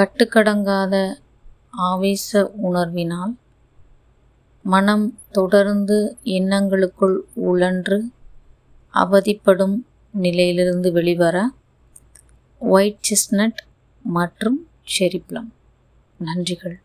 கட்டுக்கடங்காத ஆவேச உணர்வினால் மனம் தொடர்ந்து எண்ணங்களுக்குள் உழன்று அவதிப்படும் நிலையிலிருந்து வெளிவர ஒயிட் செஸ்னட் மற்றும் செரிப்ளம் நன்றிகள்.